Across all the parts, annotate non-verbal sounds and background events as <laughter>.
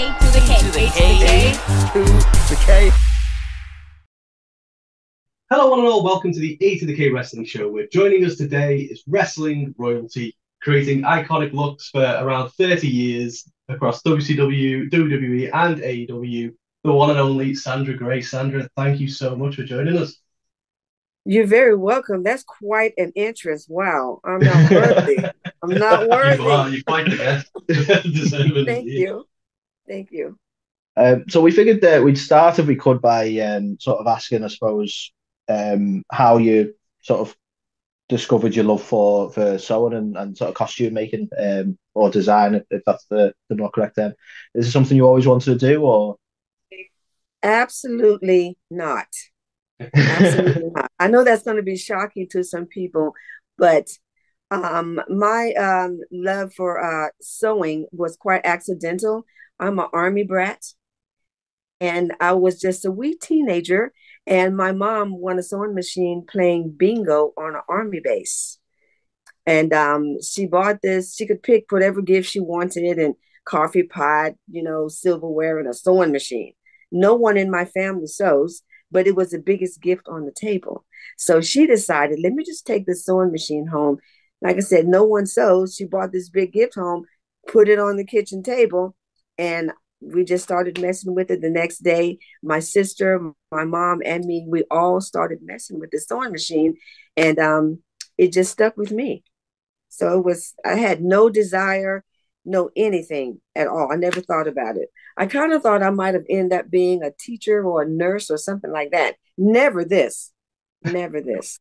A to the K. to the K. to the K. Hello, one and all. Welcome to the A to the K Wrestling Show. Where joining us today is wrestling royalty, creating iconic looks for around 30 years across WCW, WWE, and AEW. The one and only Sandra Gray. Sandra, thank you so much for joining us. You're very welcome. That's quite an interest. Wow. I'm not worthy. <laughs> I'm not worthy. You are. You're quite the guest. <laughs> Thank you. Thank you. Um, so we figured that we'd start if we could by um, sort of asking, I suppose, um, how you sort of discovered your love for for sewing and, and sort of costume making um, or design, if, if that's the, the more correct term. Is it something you always wanted to do, or Absolutely not. Absolutely <laughs> not. I know that's going to be shocking to some people, but um, my um, love for uh, sewing was quite accidental. I'm an army brat, and I was just a wee teenager, and my mom won a sewing machine playing bingo on an army base. And um, she bought this. She could pick whatever gift she wanted, and coffee pot, you know, silverware, and a sewing machine. No one in my family sews, but it was the biggest gift on the table. So she decided, let me just take the sewing machine home. Like I said, no one sews. She brought this big gift home, put it on the kitchen table, and we just started messing with it the next day. My sister, my mom, and me, we all started messing with the sewing machine, and um, it just stuck with me. So it was, I had no desire, no anything at all. I never thought about it. I kind of thought I might have ended up being a teacher or a nurse or something like that. Never this. Never this.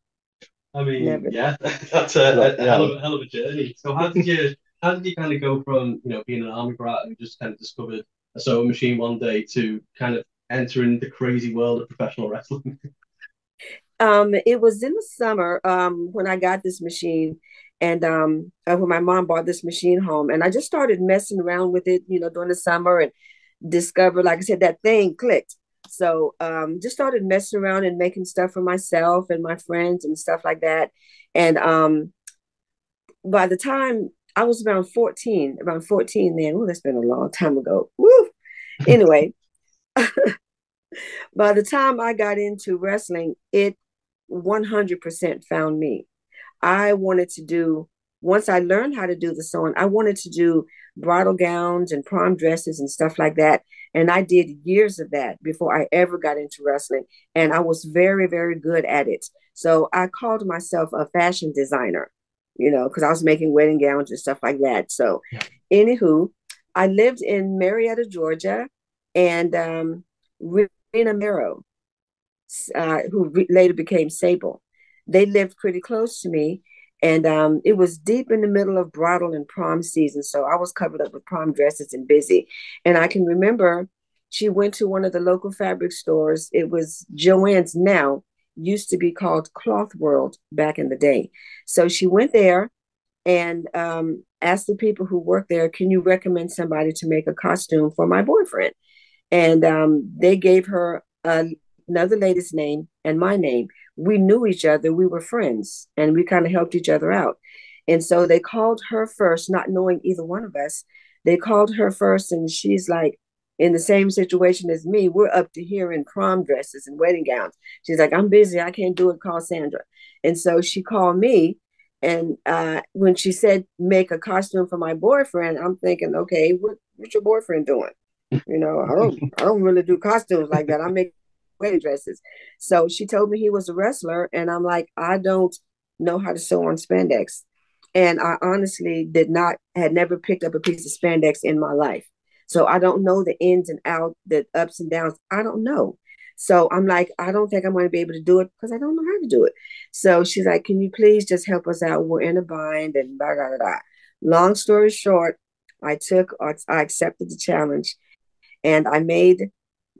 I mean, Never. yeah, <laughs> that's a, a, a hell, of, a hell of a journey. So how did you how did you kind of go from you know being an army brat who just kind of discovered a sewing machine one day to kind of entering the crazy world of professional wrestling? <laughs> Um, it was in the summer um, when I got this machine, and um, uh, when my mom bought this machine home, and I just started messing around with it, you know, during the summer, and discovered, like I said, that thing clicked. So um, just started messing around and making stuff for myself and my friends and stuff like that. And um, by the time I was around 14, around 14 then, oh, that's been a long time ago. Woo! Anyway, <laughs> by the time I got into wrestling, it 100% found me. I wanted to do, once I learned how to do the sewing, I wanted to do bridal gowns and prom dresses and stuff like that. And I did years of that before I ever got into wrestling. And I was very, very good at it. So I called myself a fashion designer, you know, because I was making wedding gowns and stuff like that. So, Yeah. anywho, I lived in Marietta, Georgia, and um, Rena Mero, uh, who re- later became Sable. They lived pretty close to me, and um, it was deep in the middle of bridal and prom season. So I was covered up with prom dresses and busy. And I can remember she went to one of the local fabric stores. It was Joann's now, used to be called Cloth World back in the day. So she went there and um, asked the people who work there, Can you recommend somebody to make a costume for my boyfriend? And um, they gave her another lady's name and my name. We knew each other, we were friends, and we kind of helped each other out. And so they called her first, not knowing either one of us. They called her first, and she's like in the same situation as me. We're up to here in prom dresses and wedding gowns. She's like, I'm busy, I can't do it. Call Sandra. And so she called me. And uh, when she said make a costume for my boyfriend, I'm thinking, okay, what, what's your boyfriend doing? You know, I don't, <laughs> I don't really do costumes like that. I make wedding dresses. So she told me he was a wrestler, and I'm like, I don't know how to sew on spandex. And I honestly did not, had never picked up a piece of spandex in my life. So I don't know the ins and outs, the ups and downs. I don't know. So I'm like, I don't think I'm going to be able to do it because I don't know how to do it. So she's like, Can you please just help us out? We're in a bind and blah, blah, blah. Long story short, I took, I accepted the challenge and I made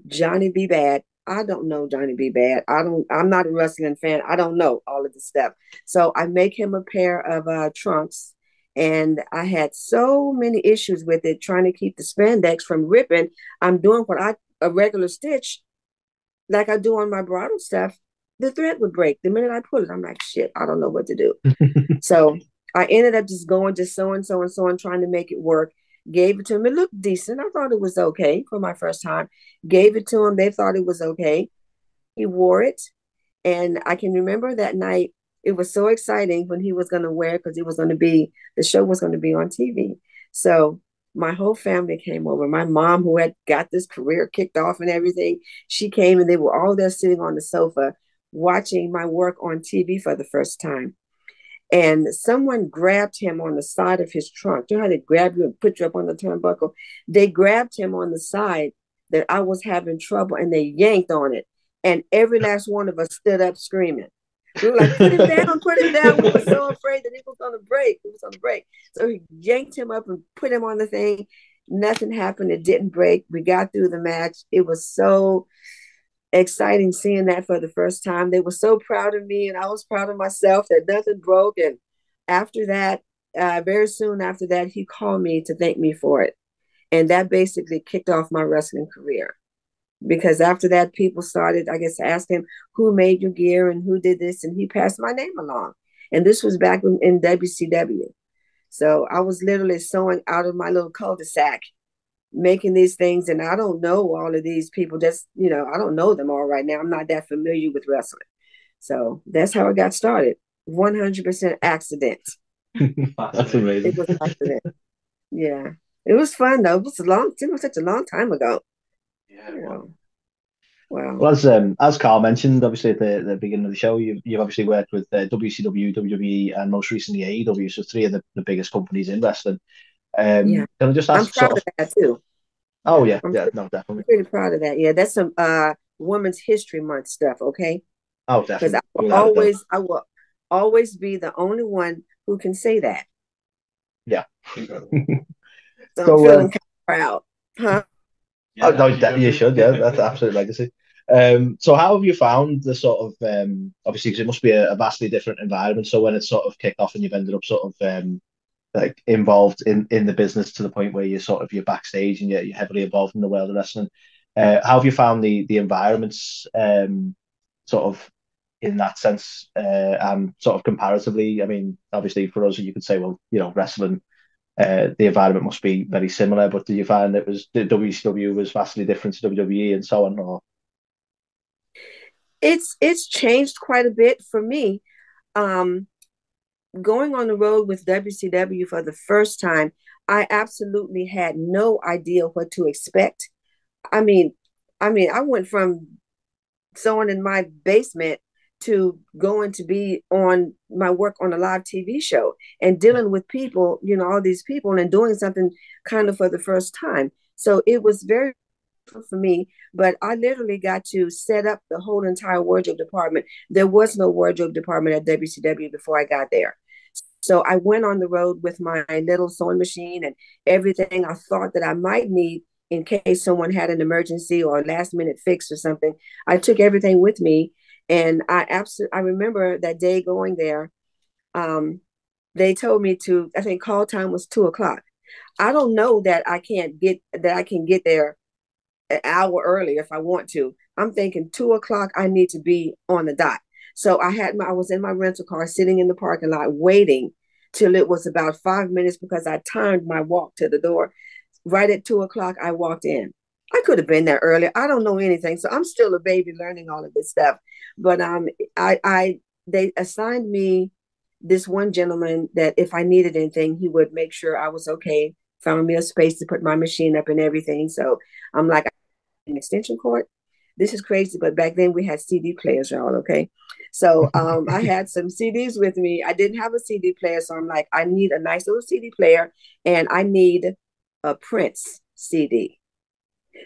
Johnny B. Badd. I don't know Johnny B. Badd. I don't, I'm not a wrestling fan. I don't know all of this stuff. So I make him a pair of uh, trunks. And I had so many issues with it, trying to keep the spandex from ripping. I'm doing what I, a regular stitch, like I do on my bridal stuff. The thread would break the minute I pull it. I'm like, shit, I don't know what to do. <laughs> so I ended up just going, just and sewing, and trying to make it work. gave it to him. It looked decent. I thought it was okay for my first time. Gave it to him. They thought it was okay. He wore it. And I can remember that night, it was so exciting when he was going to wear because it was going to be, the show was going to be on TV. So my whole family came over. My mom, who had got this career kicked off and everything, she came and they were all there sitting on the sofa watching my work on TV for the first time and someone grabbed him on the side of his trunk. You know how they grab you and put you up on the turnbuckle? They grabbed him on the side that I was having trouble and they yanked on it. And every last one of us stood up screaming. We were like, put him down, put him down. We were so afraid that he was going to break. He was going to break. So he yanked him up and put him on the thing. Nothing happened. It didn't break. We got through the match. It was so exciting seeing that for the first time. They were so proud of me, and I was proud of myself that nothing broke. And after that, uh, very soon after that, he called me to thank me for it. And that basically kicked off my wrestling career. Because after that, people started, I guess, asking him who made your gear and who did this, and he passed my name along. And this was back in, in WCW. So I was literally sewing out of my little cul-de-sac making these things. And i don't know all of these people just you know i don't know them all right now. I'm not that familiar with wrestling. So that's how it got started. 100% accident. <laughs> That's amazing. It was accident. Yeah. It was fun though. It was a long it was such a long time ago yeah you know. Wow. Well, as um, as Carl mentioned, obviously at the, the beginning of the show, you've, you've obviously worked with uh, WCW, WWE, and most recently AEW, so three of the, the biggest companies in wrestling. Um, yeah. Can I just ask? I'm proud of that too. Oh yeah, I'm yeah, pretty, no, definitely. Pretty proud of that. Yeah, that's some uh Women's History Month stuff. Okay. Oh, definitely. Because I will always, I will always be the only one who can say that. Yeah. so, <laughs> so, I'm feeling um, kind of proud, huh? Yeah, oh, no, that, you should. Yeah, that's absolute legacy. Um, so how have you found the sort of um, obviously because it must be a, a, vastly different environment. So when it's sort of kicked off and you've ended up sort of um, like involved in in the business to the point where you're sort of you're backstage and you're, you're heavily involved in the world of wrestling. Uh, how have you found the the environments um, sort of in that sense uh, and sort of comparatively? I mean, obviously for us, you could say, well, you know, wrestling. Uh, the environment must be very similar, but did you find it was the WCW was vastly different to WWE and so on, or? It's it's changed quite a bit for me. Um, going on the road with WCW for the first time, I absolutely had no idea what to expect. I mean, I mean, I went from someone in my basement to going to be on my work on a live TV show and dealing with people, you know, all these people and doing something kind of for the first time. So it was very for me, but I literally got to set up the whole entire wardrobe department. There was no wardrobe department at WCW before I got there. So I went on the road with my little sewing machine and everything I thought that I might need in case someone had an emergency or a last minute fix or something. I took everything with me and I absolutely I remember that day going there. Um, they told me to I think call time was two o'clock. I don't know that I can't get that I can get there an hour early if I want to. I'm thinking two o'clock, I need to be on the dot. So I had my, I was in my rental car sitting in the parking lot waiting till it was about five minutes because I timed my walk to the door. Right at two o'clock, I walked in. I could have been there earlier. I don't know anything, so I'm still a baby learning all of this stuff. But um, I, I, they assigned me this one gentleman that if I needed anything, he would make sure I was okay. Found me a space to put my machine up and everything. So I'm like, an extension cord. This is crazy, but back then we had CD players, y'all. Okay, so um, I had some CDs with me. I didn't have a CD player, so I'm like, I need a nice little CD player, and I need a Prince CD.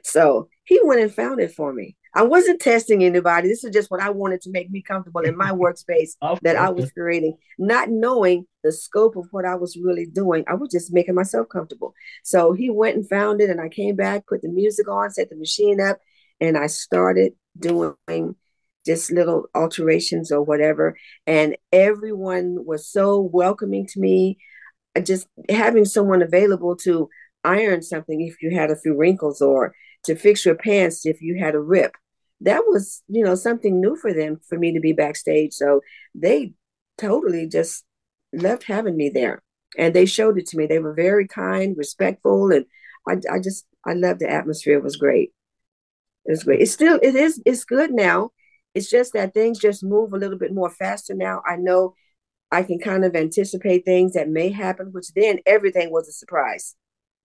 So he went and found it for me. I wasn't testing anybody. This is just what I wanted to make me comfortable in my <laughs> workspace that I was creating, not knowing the scope of what I was really doing. I was just making myself comfortable. So he went and found it, and I came back, put the music on, set the machine up, and I started doing just little alterations or whatever. And everyone was so welcoming to me. Just having someone available to iron something if you had a few wrinkles or to fix your pants if you had a rip. That was, you know, something new for them for me to be backstage. So they totally just loved having me there. and they showed it to me. They were very kind, respectful, and I, I just I loved the atmosphere. It was great. It was great. It's still it is it's good now. It's just that things just move a little bit more faster now. I know I can kind of anticipate things that may happen, which then everything was a surprise.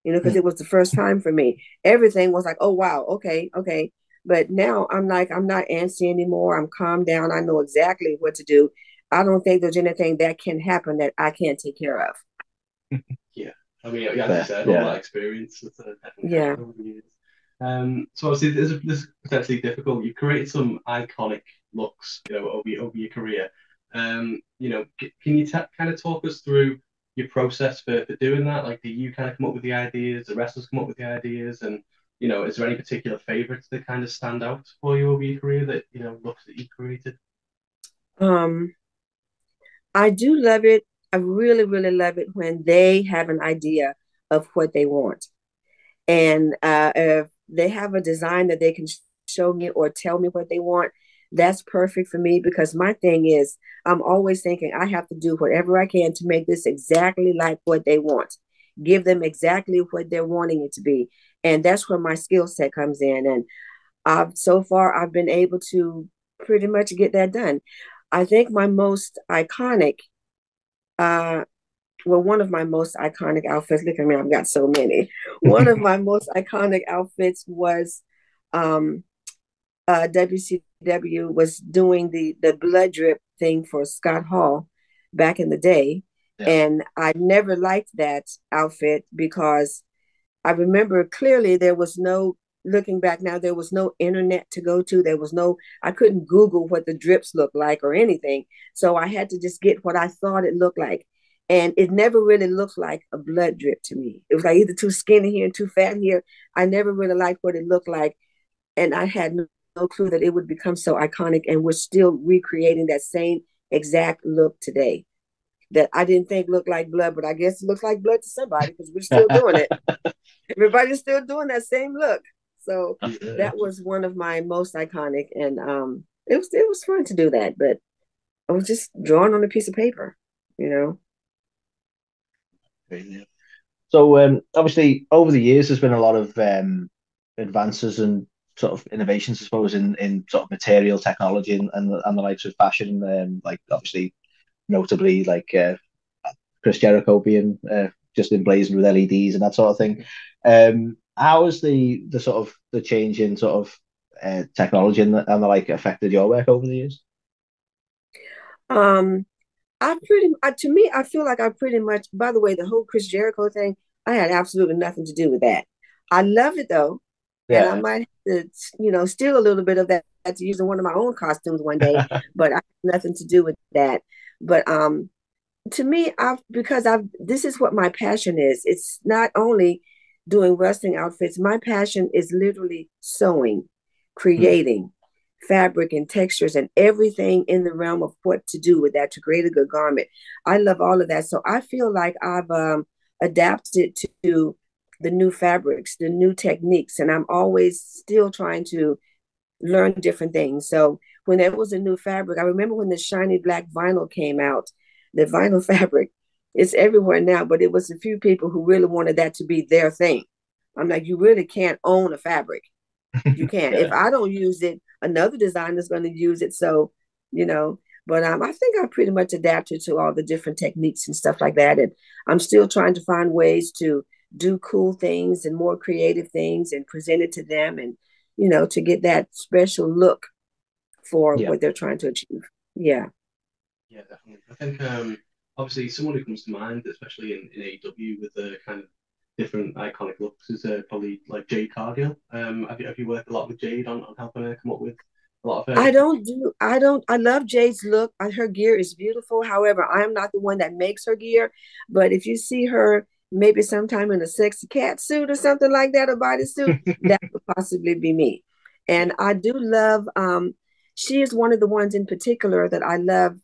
You know, because it was the first time for me. Everything was like, oh wow, okay, okay. But now I'm like, I'm not antsy anymore. I'm calmed down. I know exactly what to do. I don't think there's anything that can happen that I can't take care of. <laughs> yeah. I mean, yeah, as you said, yeah. all that experience. With, uh, yeah. Um, so obviously, this is, this is potentially difficult. You've created some iconic looks, you know, over your, over your career. Um, you know, can you t- kind of talk us through your process for, for doing that? Like, do you kind of come up with the ideas? The wrestlers come up with the ideas, and you know, is there any particular favorites that kind of stand out for you over your career that you know looks that you created? Um, I do love it. I really, really love it when they have an idea of what they want, and uh, if they have a design that they can show me or tell me what they want, that's perfect for me because my thing is I'm always thinking I have to do whatever I can to make this exactly like what they want. Give them exactly what they're wanting it to be. And that's where my skill set comes in. And I've so far I've been able to pretty much get that done. I think my most iconic uh well, one of my most iconic outfits, look at me, I've got so many. <laughs> One of my most iconic outfits was um uh, WCW was doing the the blood drip thing for Scott Hall back in the day, yeah. and I never liked that outfit because I remember clearly there was no looking back now there was no internet to go to. There was no i couldn't google what the drips looked like or anything. So i had to just get what i thought it looked like. And it never really looked like a blood drip to me. It was like either too skinny here and too fat here. I never really liked what it looked like. And i had clue that it would become so iconic and we're still recreating that same exact look today that I didn't think looked like blood, but I guess it looks like blood to somebody because we're still doing it. <laughs> Everybody's still doing that same look. So that was one of my most iconic, and um, it was it was fun to do that. But I was just drawing on a piece of paper, you know. So um, obviously, over the years, there's been a lot of um, advances and sort of innovations, I suppose, in, in sort of material technology and, and, and the likes of fashion, um, like obviously, notably like uh, Chris Jericho being uh, just emblazoned with LEDs and that sort of thing. Um, how has the the sort of the change in sort of uh, technology and the, and the like affected your work over the years? Um, I pretty to me, I feel like I pretty much. By the way, the whole Chris Jericho thing, I had absolutely nothing to do with that. I love it though. Yeah. And I might have to, you know, steal a little bit of that to use in one of my own costumes one day, <laughs> but I have nothing to do with that. But um to me, I've because I've this is what my passion is. It's not only doing wrestling outfits, my passion is literally sewing, creating mm-hmm. fabric and textures and everything in the realm of what to do with that to create a good garment. I love all of that. So I feel like I've um adapted to the new fabrics, the new techniques, and I'm always still trying to learn different things. So when there was a new fabric, I remember when the shiny black vinyl came out, the vinyl <laughs> fabric, it's everywhere now, but it was a few people who really wanted that to be their thing. I'm like, you really can't own a fabric. You <laughs> can't. yeah. If I don't use it, another designer is going to use it. So, you know, but um, I think I pretty much adapted to all the different techniques and stuff like that. And I'm still trying to find ways to do cool things and more creative things and present it to them and you know to get that special look for yeah. what they're trying to achieve yeah yeah definitely i think um obviously someone who comes to mind especially in, in AEW with the kind of different iconic looks is uh, probably like Jade Cargill um have you, have you worked a lot with Jade on, on helping her come up with a lot of I don't do I don't I love Jade's look. Her gear is beautiful. However, I am not the one that makes her gear. But if you see her maybe sometime in a sexy cat suit or something like that, a bodysuit, <laughs> that could possibly be me. And I do love, um, she is one of the ones in particular that I love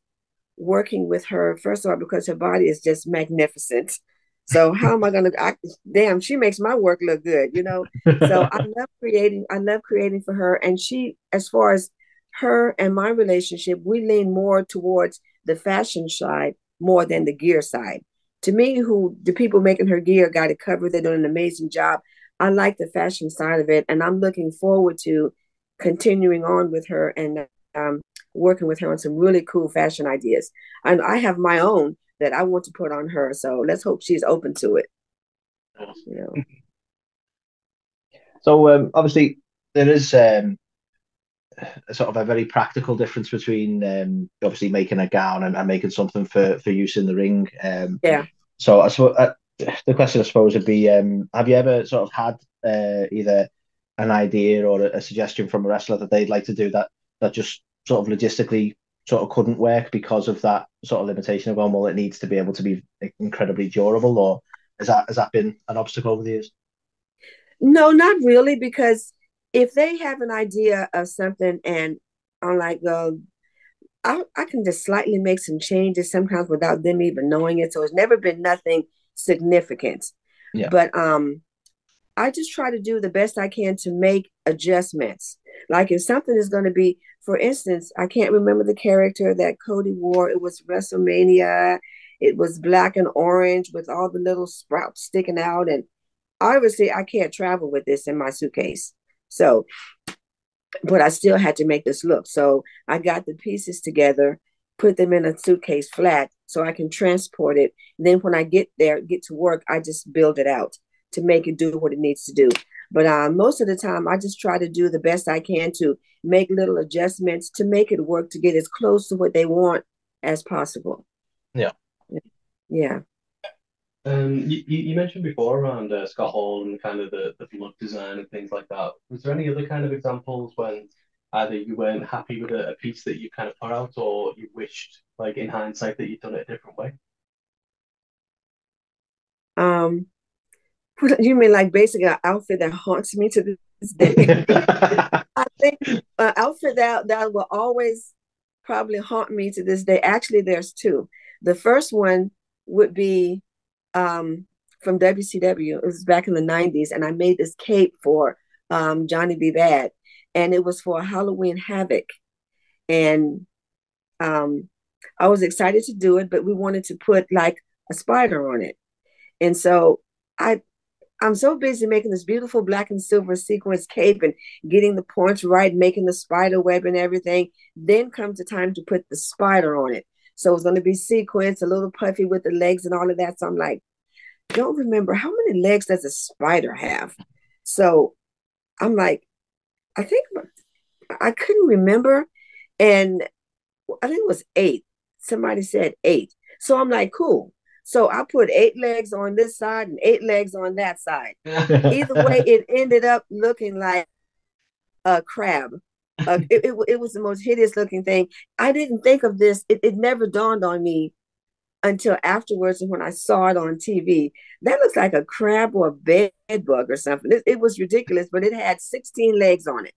working with her, first of all, because her body is just magnificent. So how am I gonna I, damn, she makes my work look good, you know? So I <laughs> love creating, I love creating for her. And she, as far as her and my relationship, we lean more towards the fashion side more than the gear side to me, who the people making her gear got it covered, they're doing an amazing job. I like the fashion side of it, and I'm looking forward to continuing on with her and um, working with her on some really cool fashion ideas. And I have my own that I want to put on her. So let's hope she's open to it. You know. <laughs> So um, obviously there is um, sort of a very practical difference between um, obviously making a gown and, and, making something for, for use in the ring. Um, yeah. So I suppose uh, the question I suppose would be: um, Have you ever sort of had uh, either an idea or a, a, suggestion from a wrestler that they'd like to do that that just sort of logistically sort of couldn't work because of that sort of limitation of going, well, it needs to be able to be incredibly durable, or has that has that been an obstacle over the years? No, not really, because if they have an idea of something and I'm like, well, I, I can just slightly make some changes sometimes without them even knowing it. So it's never been nothing significant. Yeah. But um I just try to do the best I can to make adjustments. Like if something is going to be, for instance, I can't remember the character that Cody wore. It was WrestleMania. It was black and orange with all the little sprouts sticking out. And obviously, I can't travel with this in my suitcase. So, but I still had to make this look. So I got the pieces together, put them in a suitcase flat so I can transport it. And then when I get there, get to work, I just build it out to make it do what it needs to do. But uh, most of the time, I just try to do the best I can to make little adjustments to make it work to get as close to what they want as possible. Yeah. Yeah. Um, you, you mentioned before around uh, Scott Hall and kind of the, the look design and things like that. Was there any other kind of examples when either you weren't happy with a, a piece that you kind of put out or you wished, like in hindsight, that you'd done it a different way? Um, you mean like basically an outfit that haunts me to this day? <laughs> <laughs> I think an outfit that that will always probably haunt me to this day. Actually, there's two. The first one would be um, from WCW. It was back in the 90s, and I made this cape for um, Johnny B. Badd, and it was for Halloween Havoc. And um, I was excited to do it, but we wanted to put like a spider on it. And so I I'm so busy making this beautiful black and silver sequence cape and getting the points right, making the spider web and everything. Then comes the time to put the spider on it. So it's going to be sequence, a little puffy with the legs and all of that. So I'm like, don't remember how many legs does a spider have? So I'm like, I think I couldn't remember. And I think it was eight. Somebody said eight. So I'm like, cool. So I put eight legs on this side and eight legs on that side. <laughs> Either way, it ended up looking like a crab. Uh, it, it, it, was the most hideous looking thing. I didn't think of this. It, it never dawned on me until afterwards and when I saw it on TV. That looks like a crab or a bed bug or something. It, it was ridiculous, but it had 16 legs on it.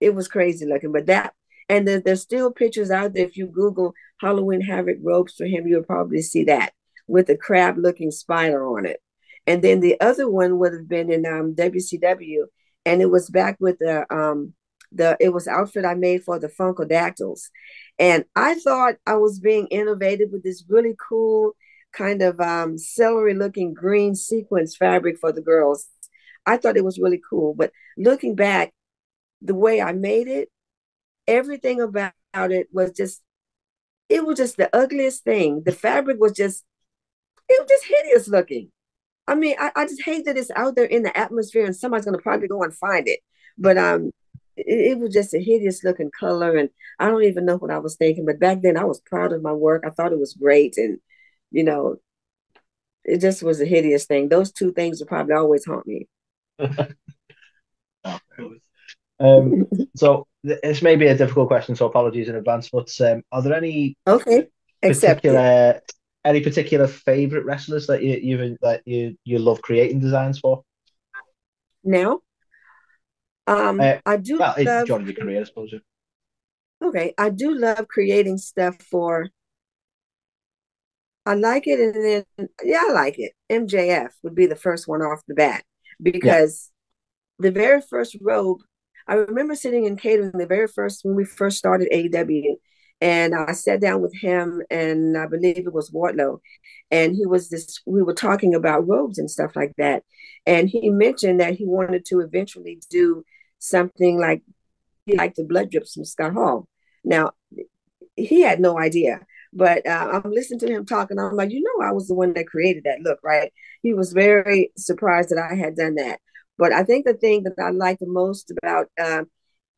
It was crazy looking. But that, and there, there's still pictures out there. If you Google Halloween Havoc robes for him, you'll probably see that with a crab looking spider on it. And then the other one would have been in um, WCW, and it was back with the um, the it was outfit I made for the Funkadactyls, and I thought I was being innovative with this really cool kind of um, celery looking green sequence fabric for the girls. I thought it was really cool, but looking back, the way I made it, everything about it was just it was just the ugliest thing. The fabric was just it was just hideous looking. I mean, I, I just hate that it's out there in the atmosphere and somebody's gonna probably go and find it. But um it, it, was just a hideous looking color and I don't even know what I was thinking. But back then I was proud of my work. I thought it was great and you know, it just was a hideous thing. Those two things will probably always haunt me. <laughs> um, so this may be a difficult question, so apologies in advance. But um, are there any okay particular any particular favorite wrestlers that you you that you you love creating designs for? Now, um, uh, I do well, love joining your career, I suppose. Okay, I do love creating stuff for. I like it, and then yeah, I like it. MJF would be the first one off the bat because yeah. the very first robe. I remember sitting in catering the very first when we first started AEW, And I sat down with him, and I believe it was Wardlow, and he was this. We were talking about robes and stuff like that, and he mentioned that he wanted to eventually do something like he liked the blood drips from Scott Hall. Now, he had no idea, but uh, I'm listening to him talking. I'm like, you know, I was the one that created that look, right? He was very surprised that I had done that. But I think the thing that I like the most about uh,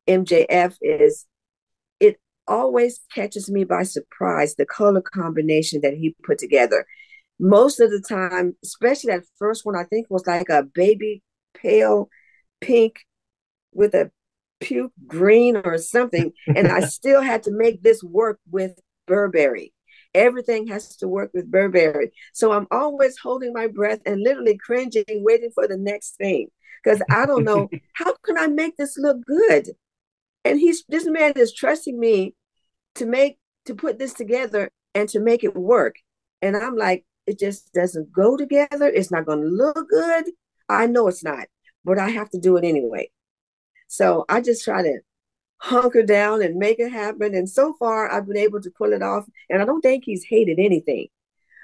MJF is always catches me by surprise the color combination that he put together. Most of the time, especially that first one, I think was like a baby pale pink with a puke green or something. And I <laughs> still had to make this work with Burberry. Everything has to work with Burberry. So I'm always holding my breath and literally cringing, waiting for the next thing. Because I don't know <laughs> how can I make this look good? And he's this man is trusting me to make to put this together and to make it work. And I'm like, it just doesn't go together. It's not going to look good. I know it's not, but I have to do it anyway. So I just try to hunker down and make it happen. And so far, I've been able to pull it off. And I don't think he's hated anything.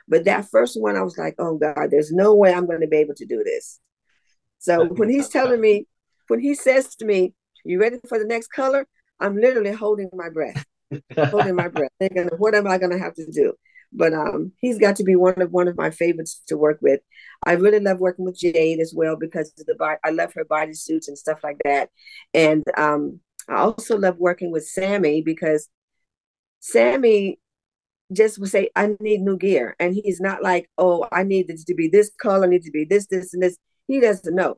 But that first one, I was like, oh God, there's no way I'm going to be able to do this. So when he's telling me, when he says to me, you ready for the next color? I'm literally holding my breath, holding my breath, thinking, what am I going to have to do? But um, he's got to be one of one of my favorites to work with. I really love working with Jade as well because of the I love her bodysuits and stuff like that. And um, I also love working with Sammy because Sammy just would say, I need new gear. And he's not like, oh, I need it to be this color, I need to be this, this, and this. He doesn't know.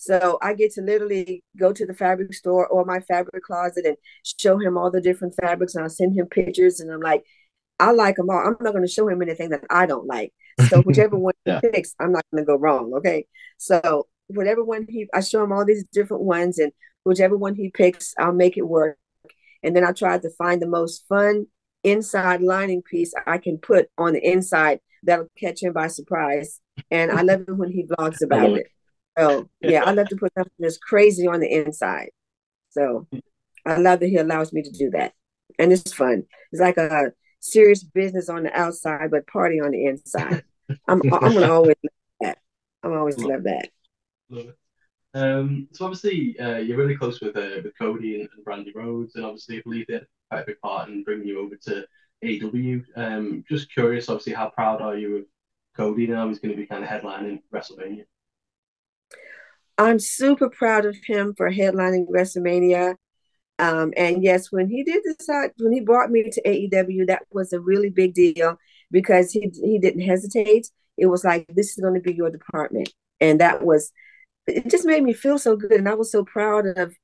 So I get to literally go to the fabric store or my fabric closet and show him all the different fabrics. And I'll send him pictures. And I'm like, I like them all. I'm not going to show him anything that I don't like. So <laughs> whichever one yeah. he picks, I'm not going to go wrong. Okay. So whatever one he, I show him all these different ones, and whichever one he picks, I'll make it work. And then I try to find the most fun inside lining piece I can put on the inside that'll catch him by surprise. And I love it when he vlogs about it. So yeah, I love to put something that's crazy on the inside. So I love that he allows me to do that. And it's fun. It's like a serious business on the outside, but party on the inside. I'm I'm gonna <laughs> always love that. I'm always love, love that. Love it. Um, so obviously uh, you're really close with uh, with Cody and, and Brandi Rhodes, and obviously I believe they had quite a big part in bringing you over to AEW. Um, just curious, obviously, how proud are you of Cody now? He's going to be kind of headlining WrestleMania. I'm super proud of him for headlining WrestleMania. Um, and yes, when he did decide, when he brought me to AEW, that was a really big deal because he he didn't hesitate. It was like this is going to be your department, and that was it. Just made me feel so good, and I was so proud of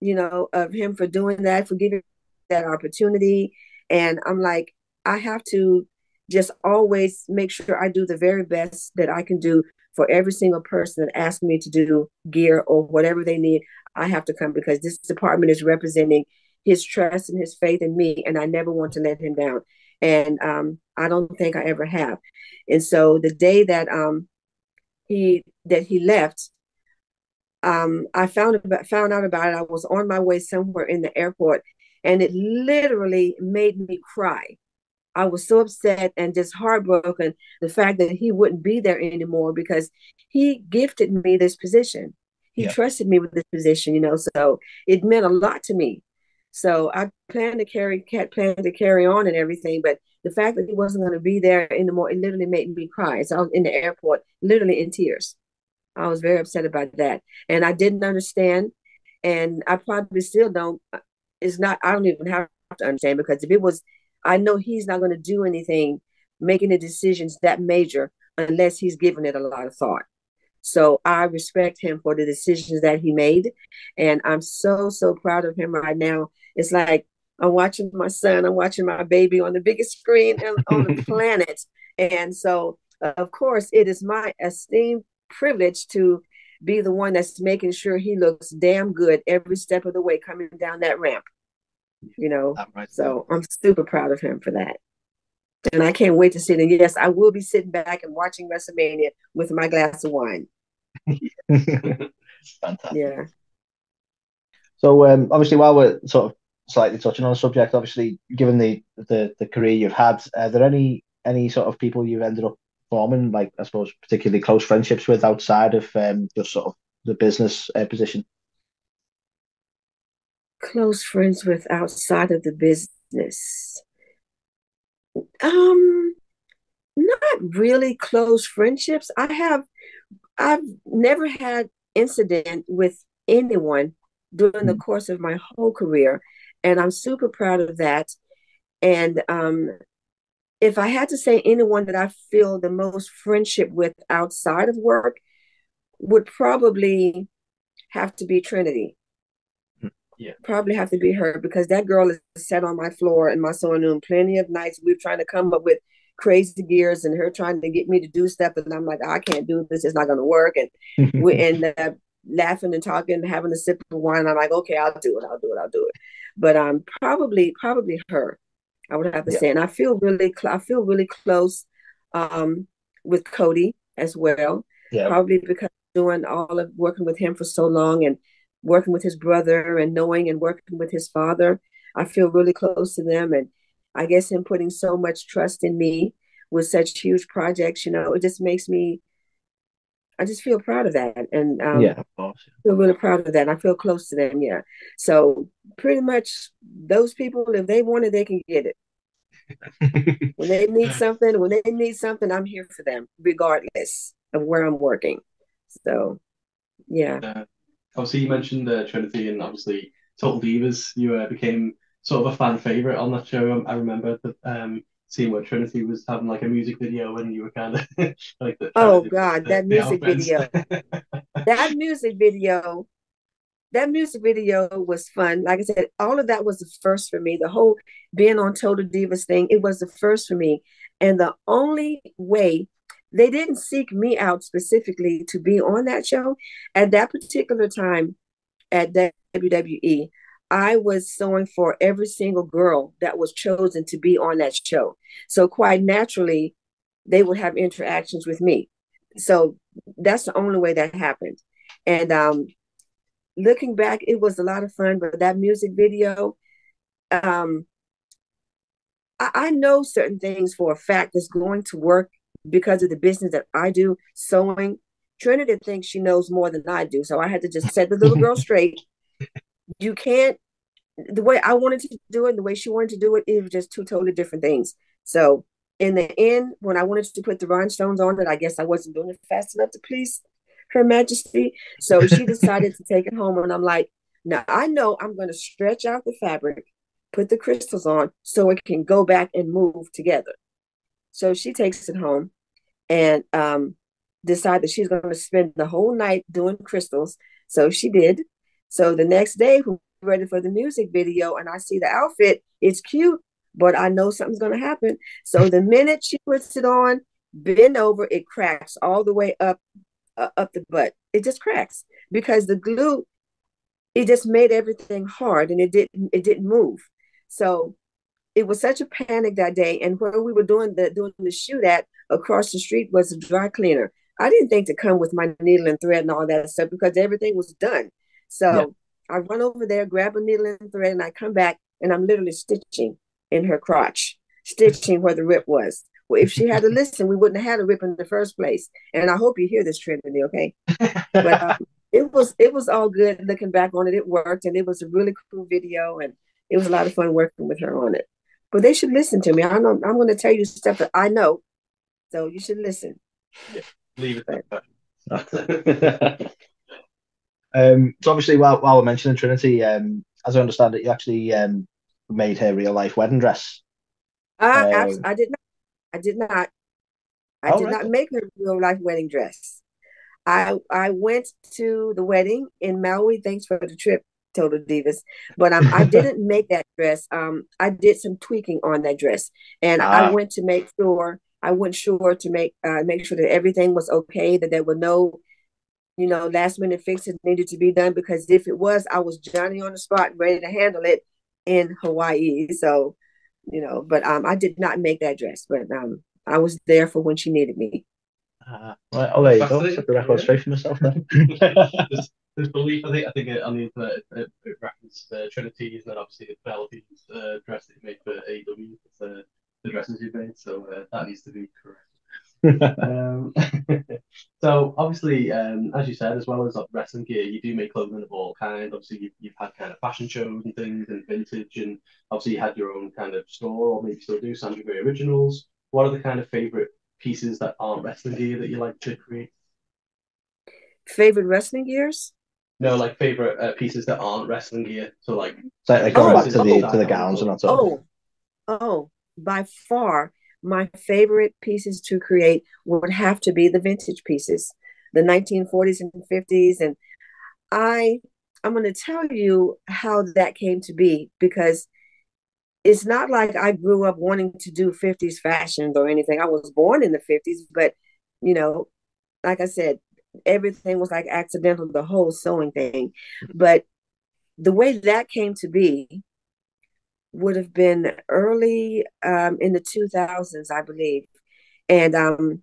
you know of him for doing that, for giving that opportunity. And I'm like, I have to just always make sure I do the very best that I can do for every single person that asks me to do gear or whatever they need, I have to come because this department is representing his trust and his faith in me, and I never want to let him down. And um, I don't think I ever have. And so the day that um, he that he left, um, I found about, found out about it. I was on my way somewhere in the airport, and it literally made me cry I was so upset and just heartbroken the fact that he wouldn't be there anymore because he gifted me this position. He yeah. trusted me with this position, you know, so it meant a lot to me. So I planned to carry plan to carry on and everything, but the fact that he wasn't going to be there anymore, it literally made me cry. So I was in the airport, literally in tears. I was very upset about that, and I didn't understand, and I probably still don't. Uh, it's not. I don't even have to understand because if it was I know he's not going to do anything making the decisions that major unless he's given it a lot of thought. So I respect him for the decisions that he made. And I'm so, so proud of him right now. It's like I'm watching my son, I'm watching my baby on the biggest screen on the <laughs> planet. And so, uh, of course, it is my esteemed privilege to be the one that's making sure he looks damn good every step of the way coming down that ramp you know. Right. So I'm super proud of him for that. And I can't wait to see it. And yes, I will be sitting back and watching WrestleMania with my glass of wine. <laughs> Fantastic. Yeah. So um, obviously, while we're sort of slightly touching on the subject, obviously, given the the, the career you've had, are there any any sort of people you've ended up forming, like I suppose, particularly close friendships with outside of um, just sort of the business uh, position? Close friends with outside of the business. Um, not really close friendships. I have, I've never had incident with anyone during the mm-hmm. course of my whole career, and I'm super proud of that. And um, if I had to say anyone that I feel the most friendship with outside of work, would probably have to be Trinity. Yeah. Probably have to be her because that girl is sat on my floor in my sewing room plenty of nights. We're trying to come up with crazy gears and her trying to get me to do stuff. And I'm like, I can't do this. It's not going to work. And <laughs> we end up laughing and talking, having a sip of wine. I'm like, okay, I'll do it. I'll do it. I'll do it. But um, probably, probably her. I would have to yeah. say, and I feel really, cl- I feel really close um, with Cody as well. Yeah. Probably because doing all of working with him for so long and working with his brother and knowing and working with his father, I feel really close to them. And I guess him putting so much trust in me with such huge projects, you know, it just makes me. I just feel proud of that, and um, yeah, of course, feel really proud of that. I feel close to them, yeah. So pretty much, those people, if they want it, they can get it. <laughs> when they need something, when they need something, I'm here for them, regardless of where I'm working. So, yeah. Obviously, you mentioned uh, Trinity, and obviously Total Divas. You uh, became sort of a fan favorite on that show. I remember the um, seeing where Trinity was having like a music video, and you were kind of <laughs> like the. Oh God, the, that music video! that music video that music video was fun. Like I said, all of that was the first for me. The whole being on Total Divas thing, it was the first for me. And the only way they didn't seek me out specifically to be on that show at that particular time at WWE. I was sewing for every single girl that was chosen to be on that show. So quite naturally, they would have interactions with me. So that's the only way that happened. And um, looking back, it was a lot of fun. But that music video, um, I, I know certain things for a fact that's going to work because of the business that I do, sewing. Trinity thinks she knows more than I do, so I had to just set the little girl <laughs> straight. You can't. The way I wanted to do it, the way she wanted to do it, it was just two totally different things. So in the end, when I wanted to put the rhinestones on it, I guess I wasn't doing it fast enough to please her Majesty. So she <laughs> decided to take it home. And I'm like, now I know I'm going to stretch out the fabric, put the crystals on so it can go back and move together. So she takes it home and um, decided she's going to spend the whole night doing crystals. So she did. So the next day, we're ready for the music video, and I see the outfit. It's cute, but I know something's going to happen. So the minute she puts it on, bend over, it cracks all the way up uh, up the butt. It just cracks because the glue it just made everything hard and it didn't it didn't move. So it was such a panic that day. And where we were doing the doing the shoot at across the street was a dry cleaner. I didn't think to come with my needle and thread and all that stuff because everything was done. So yeah. I run over there, grab a needle and thread, and I come back and I'm literally stitching in her crotch, stitching where the rip was. Well, if she had to <laughs> listen, we wouldn't have had a rip in the first place. And I hope you hear this, Trinity, okay? but um, <laughs> it was it was all good looking back on it. It worked, and it was a really cool video, and it was a lot of fun working with her on it. But they should listen to me. I know I'm going to tell you stuff that I know, so you should listen. Yeah, leave it. <laughs> um, so obviously, while while we're mentioning Trinity, um, as I understand it, you actually um, made her real life wedding dress. Uh, um, I did not. I did not. I did right. not make her real life wedding dress. I I went to the wedding in Maui. Thanks for the trip, Total Divas. But um, I <laughs> didn't make that dress. Um, I did some tweaking on that dress, and ah. I went to make sure I went sure to make uh, make sure that everything was okay. That there were no, you know, last minute fixes needed to be done. Because if it was, I was Johnny on the spot, ready to handle it in Hawaii. So you know, but um, I did not make that dress, but um, I was there for when she needed me. Uh, right, oh, there you go. Set the record straight for myself then. <laughs> there's, there's belief. I think. I think on the internet it, it, Women's uh, Trinities, and then obviously the Penelope's uh, dress that you made for AEW. It's uh, the dresses you made, so uh, that needs to be correct. <laughs> um, <laughs> so obviously, um, as you said, as well as like, wrestling gear, you do make clothing of all kinds. Obviously, you've, you've had kind of fashion shows and things and vintage, and obviously you had your own kind of store, or maybe still do Sandra Gray Originals. What are the kind of favorite pieces that aren't wrestling gear that you like to create? Favorite wrestling gears? No, like favorite uh, pieces that aren't wrestling gear. So like, So like going Oh, back to the oh. to the gowns and that sort of thing. Oh, oh, by far, my favorite pieces to create would have to be the vintage pieces, the 1940s and 50s. And I, I'm going to tell you how that came to be because it's not like I grew up wanting to do 50s fashions or anything. I was born in the 50s, but you know, like I said, everything was like accidental, the whole sewing thing. But the way that came to be would have been early um, in the 2000s, I believe. And um,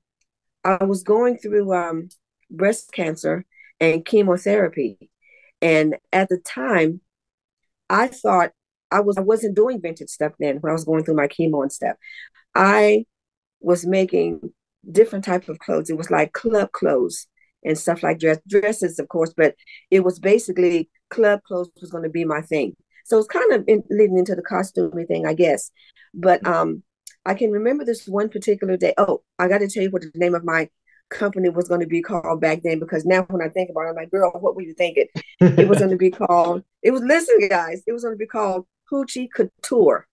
I was going through um, breast cancer and chemotherapy. And at the time, I thought I was I wasn't doing vintage stuff then when I was going through my chemo and stuff. I was making different type of clothes. It was like club clothes and stuff like dress dresses, of course, but it was basically club clothes was going to be my thing. So it's kind of in, leading into the costuming thing, I guess. But um, I can remember this one particular day. Oh, I got to tell you what the name of my company was going to be called back then because now when I think about it, I'm like, girl, what were you thinking? It was going to be <laughs> called. It was listen, guys. It was going to be called Hoochie Couture.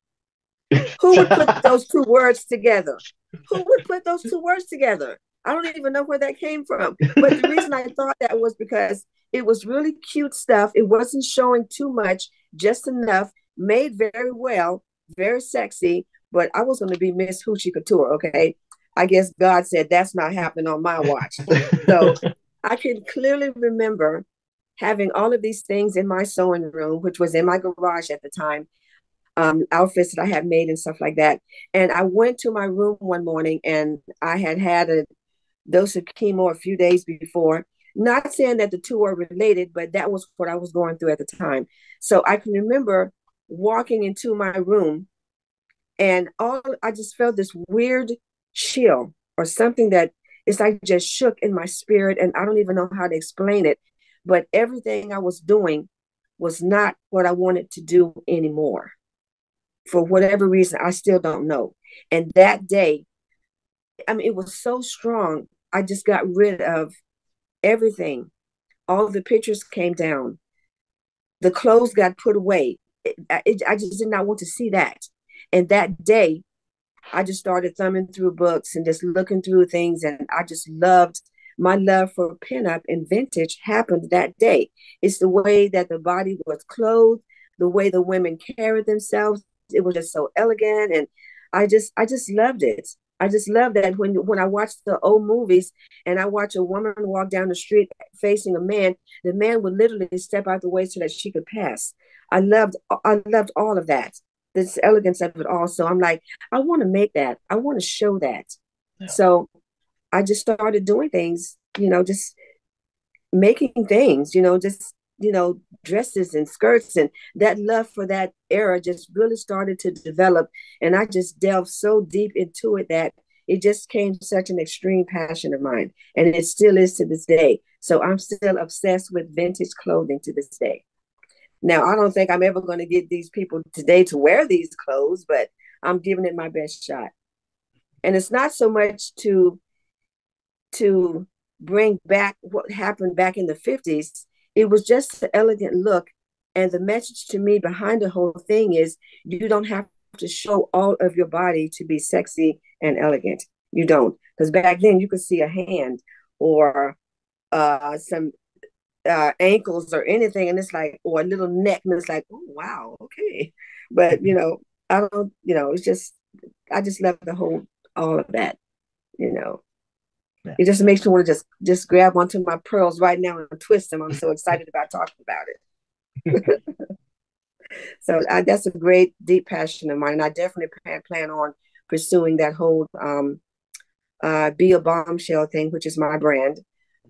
Who would put <laughs> those two words together? Who would put those two words together? I don't even know where that came from. But the reason I thought that was because it was really cute stuff. It wasn't showing too much, just enough, made very well, very sexy. But I was going to be Miss Hoochie Couture, okay? I guess God said that's not happening on my watch. So <laughs> I can clearly remember having all of these things in my sewing room, which was in my garage at the time, um, outfits that I had made and stuff like that. And I went to my room one morning and I had had a dose of chemo a few days before. Not saying that the two are related, but that was what I was going through at the time. So I can remember walking into my room and all I just felt this weird chill or something that it's like just shook in my spirit and I don't even know how to explain it. But everything I was doing was not what I wanted to do anymore. For whatever reason, I still don't know. And that day, I mean, it was so strong. I just got rid of everything. All the pictures came down. The clothes got put away. It, it, I just did not want to see that. And that day, I just started thumbing through books and just looking through things. And I just loved my love for pinup and vintage happened that day. It's the way that the body was clothed, the way the women carried themselves. It was just so elegant. And I just, I just loved it. I just love that when when I watch the old movies and I watch a woman walk down the street facing a man, the man would literally step out the way so that she could pass. I loved I loved all of that. This elegance of it all. So I'm like, I want to make that. I want to show that. Yeah. So I just started doing things, you know, just making things, you know, just you know, dresses and skirts and that love for that era just really started to develop. And I just delved so deep into it that it just came such an extreme passion of mine. And it still is to this day. So I'm still obsessed with vintage clothing to this day. Now, I don't think I'm ever going to get these people today to wear these clothes, but I'm giving it my best shot. And it's not so much to to bring back what happened back in the 50s it was just an elegant look. And the message to me behind the whole thing is you don't have to show all of your body to be sexy and elegant. You don't. Because back then you could see a hand or uh, some uh, ankles or anything, and it's like, or a little neck, and it's like, oh, wow, okay. But, you know, I don't, you know, it's just, I just love the whole, all of that, you know. Yeah. It just makes me want to just just grab onto my pearls right now and twist them. I'm so excited <laughs> about talking about it. <laughs> so I, that's a great deep passion of mine, and I definitely plan, plan on pursuing that whole um, uh, be a bombshell thing, which is my brand.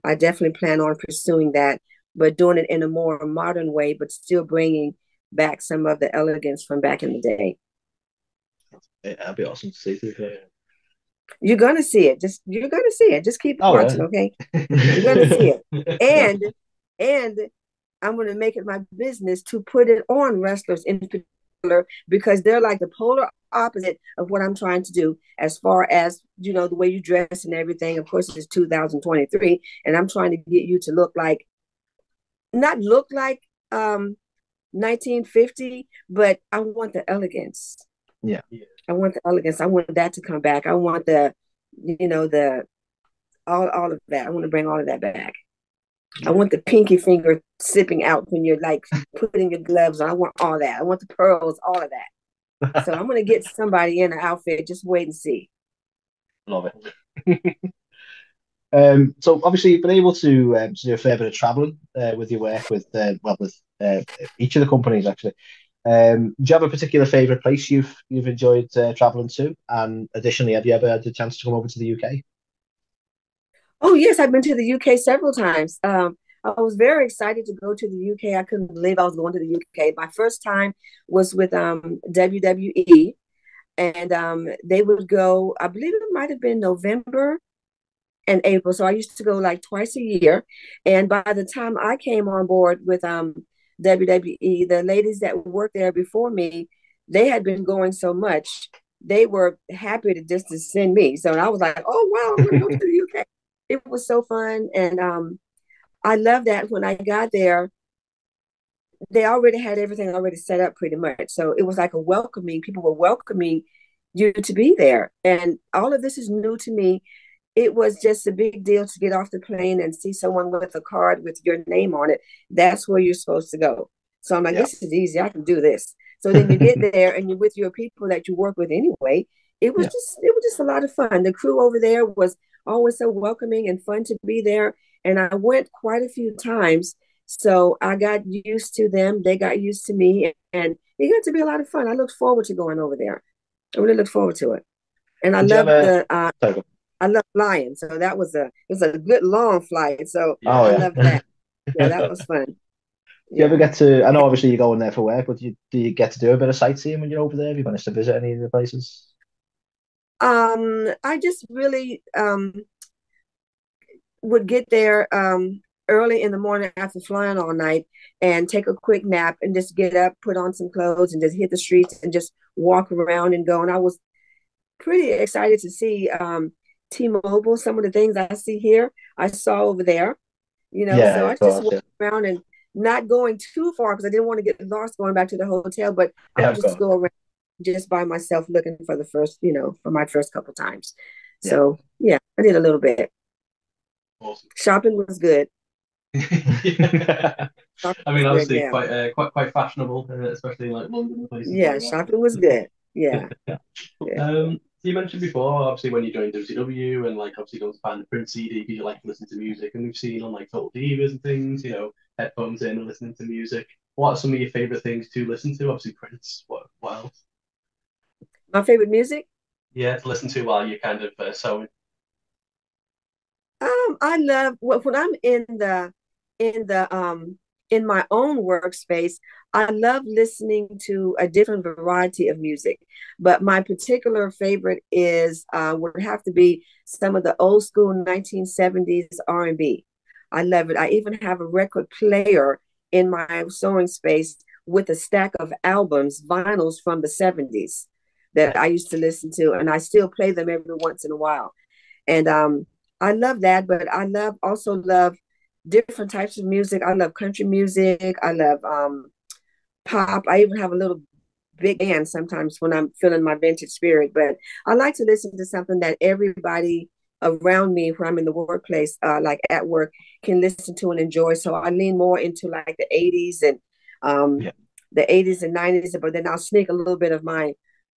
I definitely plan on pursuing that, but doing it in a more modern way, but still bringing back some of the elegance from back in the day. Yeah, that'd be awesome to see. You're gonna see it. Just you're gonna see it. Just keep oh, watching, okay? You're gonna see it. <laughs> And and I'm gonna make it my business to put it on wrestlers in particular because they're like the polar opposite of what I'm trying to do as far as you know the way you dress and everything. Of course, it's 2023, and I'm trying to get you to look like not look like um 1950, but I want the elegance. Yeah. I want the elegance. I want that to come back. I want the, you know, the all all of that. I want to bring all of that back. I want the pinky finger sipping out when you're like putting your gloves on. I want all that. I want the pearls, all of that. <laughs> so I'm gonna get somebody in an outfit. Just wait and see. Love it. um, so obviously you've been able to, um, to do a fair bit of traveling uh, with your work with uh, well with uh, each of the companies actually. Um, do you have a particular favourite place you've you've enjoyed uh, travelling to? And additionally, have you ever had the chance to come over to the UK? Oh yes, I've been to the UK several times. Um, I was very excited to go to the UK. I couldn't believe I was going to the UK. My first time was with um, WWE, and um, they would go. I believe it might have been November and April. So I used to go like twice a year. And by the time I came on board with um, WWE, the ladies that worked there before me, they had been going so much, they were happy to just to send me. So I was like, oh wow, I'm gonna go to the UK. <laughs> It was so fun, and um, I love that when I got there. They already had everything already set up pretty much. So it was like a welcoming. People were welcoming you to be there. And all of this is new to me it was just a big deal to get off the plane and see someone with a card with your name on it. That's where you're supposed to go. So I'm like, yep. this is easy. I can do this. So then you get <laughs> there and you're with your people that you work with anyway. It was just it was just a lot of fun. The crew over there was always so welcoming and fun to be there. And I went quite a few times. So I got used to them. They got used to me. And it got to be a lot of fun. I looked forward to going over there. I really looked forward to it. And I love the uh, I love flying, so that was a it was a good long flight. So oh, I yeah. love that. Yeah, that <laughs> was fun. Do you ever get to? I know obviously you're going there for work, but do you, do you get to do a bit of sightseeing when you're over there? Have you managed to visit any of the places? Um, I just really um would get there um early in the morning after flying all night and take a quick nap and just get up, put on some clothes, and just hit the streets and just walk around and go. And I was pretty excited to see um T-Mobile, some of the things I see here, I saw over there. You know, yeah, so I just walked around and not going too far because I didn't want to get lost going back to the hotel, but yeah, I just go around just by myself looking for the first, you know, for my first couple times. Yeah. So yeah, I did a little bit. Awesome. Shopping was good. <laughs> I mean, obviously, good, quite uh, quite quite fashionable, uh, especially like London. Yeah, shopping was good. Yeah. <laughs> yeah. Um, you mentioned before, obviously, when you joined WCW and like obviously going to find the Prince CD because you like to listen to music, and we've seen on like Total Divas and things, you know, headphones in and listening to music. What are some of your favorite things to listen to? Obviously, Prince. What, what else? My favorite music? Yeah, to listen to while you're kind of uh, sewing. Um, I love when I'm in the in the um in my own workspace, I love listening to a different variety of music. But my particular favorite is uh, would have to be some of the old school 1970s R&B. I love it. I even have a record player in my sewing space with a stack of albums, vinyls from the 70s that I used to listen to, and I still play them every once in a while. And um, I love that, but I love also love different types of music. I love country music. I love um, pop. I even have a little big band sometimes when I'm feeling my vintage spirit. But I like to listen to something that everybody around me when I'm in the workplace, uh, like at work, can listen to and enjoy. So I lean more into like the 80s and um, yeah. the 80s and 90s, but then I'll sneak a little bit of my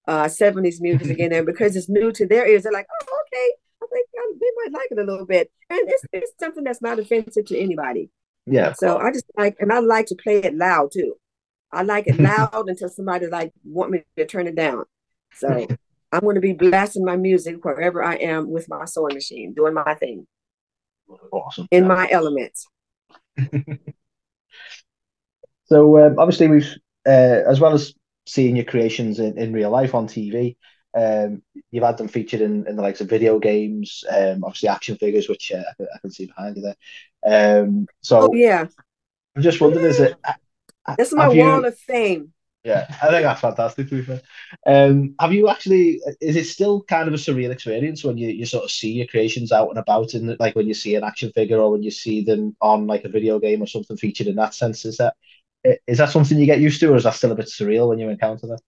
uh, 70s music <laughs> in there because it's new to their ears. They're like, oh, okay, think um, they might like it a little bit. And it's, it's something that's not offensive to anybody. Yeah. So I just like, and I like to play it loud too. I like it <laughs> loud until somebody like want me to turn it down. So <laughs> I'm going to be blasting my music wherever I am with my sewing machine, doing my thing. Awesome. In my elements. <laughs> so um, obviously we've uh, as well as seeing your creations in, in real life on TV, um, you've had them featured in, in the likes of video games, um, obviously action figures, which uh, I, can see behind you there. Um, so oh, yeah, I'm just wondering, is it? That's my you, wall of fame. Yeah, I think that's fantastic. To be fair, um, have you actually? Is it still kind of a surreal experience when you, you sort of see your creations out and about, and like when you see an action figure or when you see them on like a video game or something featured in that sense? Is that is that something you get used to, or is that still a bit surreal when you encounter that?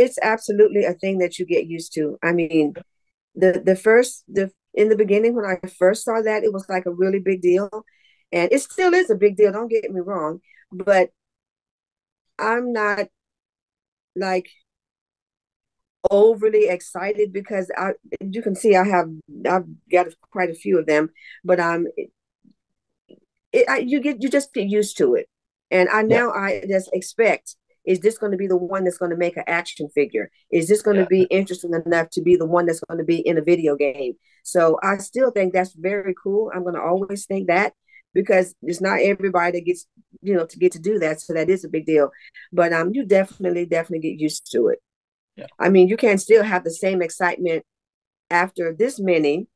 It's absolutely a thing that you get used to. I mean, the the first the in the beginning when I first saw that, it was like a really big deal, and it still is a big deal. Don't get me wrong, but I'm not like overly excited because I you can see I have I've got quite a few of them, but um, it, it I, you get you just get used to it, and I now yeah. I just expect is this going to be the one that's going to make an action figure? Is this going yeah. to be interesting enough to be the one that's going to be in a video game? So I still think that's very cool. I'm going to always think that because it's not everybody that gets you know to get to do that so that is a big deal but um you definitely definitely get used to it yeah. i mean you can still have the same excitement after this many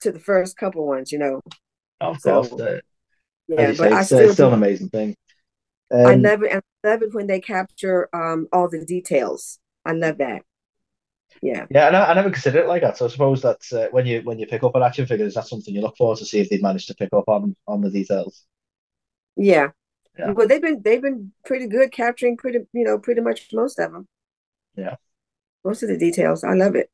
to the first couple ones you know of so, course the, yeah but I still, it's still an amazing thing um, i love it and i love it when they capture um all the details i love that yeah. Yeah, I, I never considered it like that. So I suppose that's uh, when you when you pick up an action figure, is that something you look for to see if they've managed to pick up on on the details? Yeah. yeah. Well, they've been they've been pretty good capturing pretty you know pretty much most of them. Yeah. Most of the details, I love it.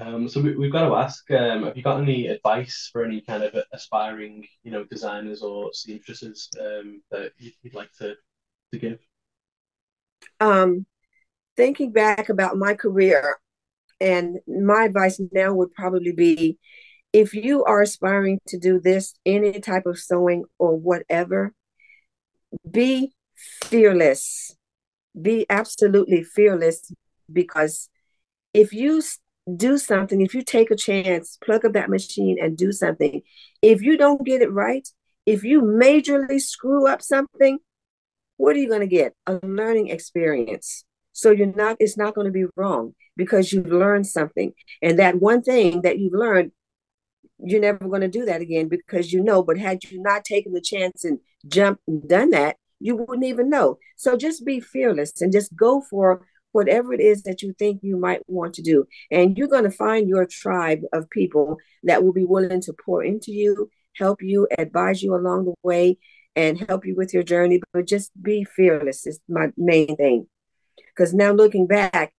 Um, so we, have got to ask: um, Have you got any advice for any kind of aspiring, you know, designers or seamstresses um, that you'd like to to give? Um, thinking back about my career, and my advice now would probably be if you are aspiring to do this, any type of sewing or whatever, be fearless. Be absolutely fearless because if you do something, if you take a chance, plug up that machine and do something, if you don't get it right, if you majorly screw up something, what are you going to get? A learning experience. So you're not, it's not going to be wrong because you've learned something. And that one thing that you've learned, you're never going to do that again because you know, but had you not taken the chance and jumped and done that, you wouldn't even know. So just be fearless and just go for whatever it is that you think you might want to do. And you're going to find your tribe of people that will be willing to pour into you, help you, advise you along the way, and help you with your journey. But just be fearless is my main thing. Because now looking back,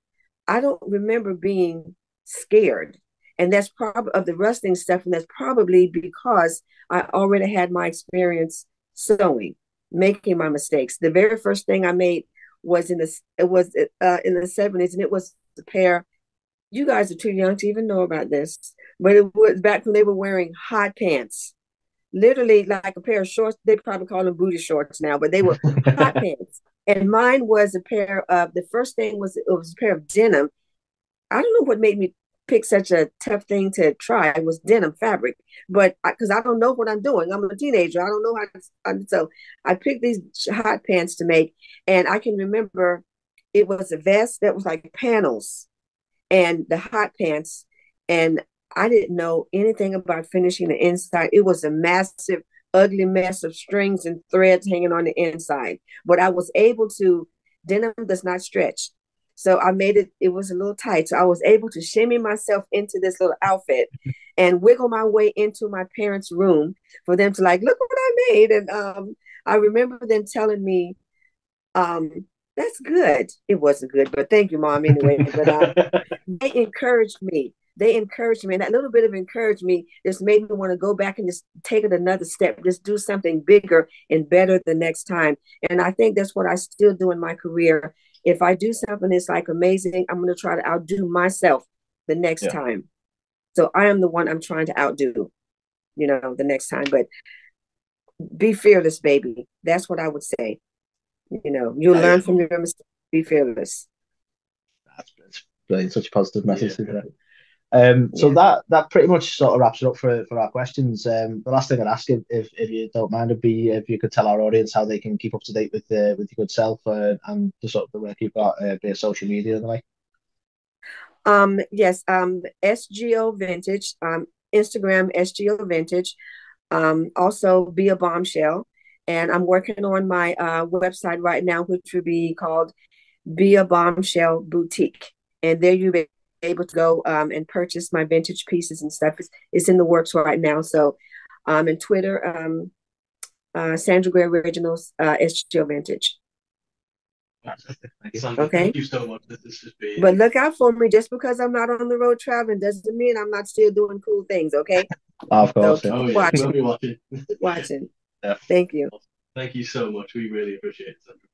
I don't remember being scared. And that's probably of the rustling stuff. And that's probably because I already had my experience sewing, making my mistakes. The very first thing I made was in the it was uh, in the 70s, and it was a pair. You guys are too young to even know about this, but it was back when they were wearing hot pants literally like a pair of shorts. They probably call them booty shorts now, but they were <laughs> hot pants. And mine was a pair of the first thing was it was a pair of denim. I don't know what made me pick such a tough thing to try. Was denim fabric, but because I, I, don't know what I'm doing, I'm a teenager. I don't know how to. So I picked these hot pants to make, and I can remember it was a vest that was like panels, and the hot pants, and I didn't know anything about finishing the inside. It was a massive, ugly mess of strings and threads hanging on the inside. But I was able to, denim does not stretch. So I made it, it was a little tight. So I was able to shimmy myself into this little outfit and wiggle my way into my parents' room for them to like, look what I made. And um, I remember them telling me, um, that's good. It wasn't good, but thank you, mom, anyway. But uh, <laughs> they encouraged me they encouraged me, and that little bit of encouragement just made me want to go back and just take it another step, just do something bigger and better the next time. And I think that's what I still do in my career. If I do something that's like amazing, I'm going to try to outdo myself the next yeah. time. So I am the one I'm trying to outdo, you know, the next time. But be fearless, baby. That's what I would say. You know, you'll learn from your mistakes. Be fearless. That's, that's brilliant. Such a positive message. Yeah. Um, so Yeah. that that pretty much sort of wraps it up for for our questions. Um, the last thing I'd ask if if, if you don't mind would be if you could tell our audience how they can keep up to date with uh, with your good self uh, and the sort of the work you've got uh, via social media and the like. Um, yes, um, SGO Vintage, um, Instagram SGO Vintage, um, also Be a Bombshell. And I'm working on my uh, website right now, which would be called Be a Bombshell Boutique. And there be able to go um, and purchase my vintage pieces and stuff. It's, it's in the works right now. So, um, and Twitter, um, uh, Sandra Gray Originals, uh, SGO Vintage. Sandra, Okay. Thank you so much. This has just been. But look out for me. Just because I'm not on the road traveling doesn't mean I'm not still doing cool things. Okay, <laughs> of course. So- yeah. oh yeah, watch. we'll be watching. watching. <laughs> Yeah. Thank you. Thank you so much. We really appreciate it. Sandra.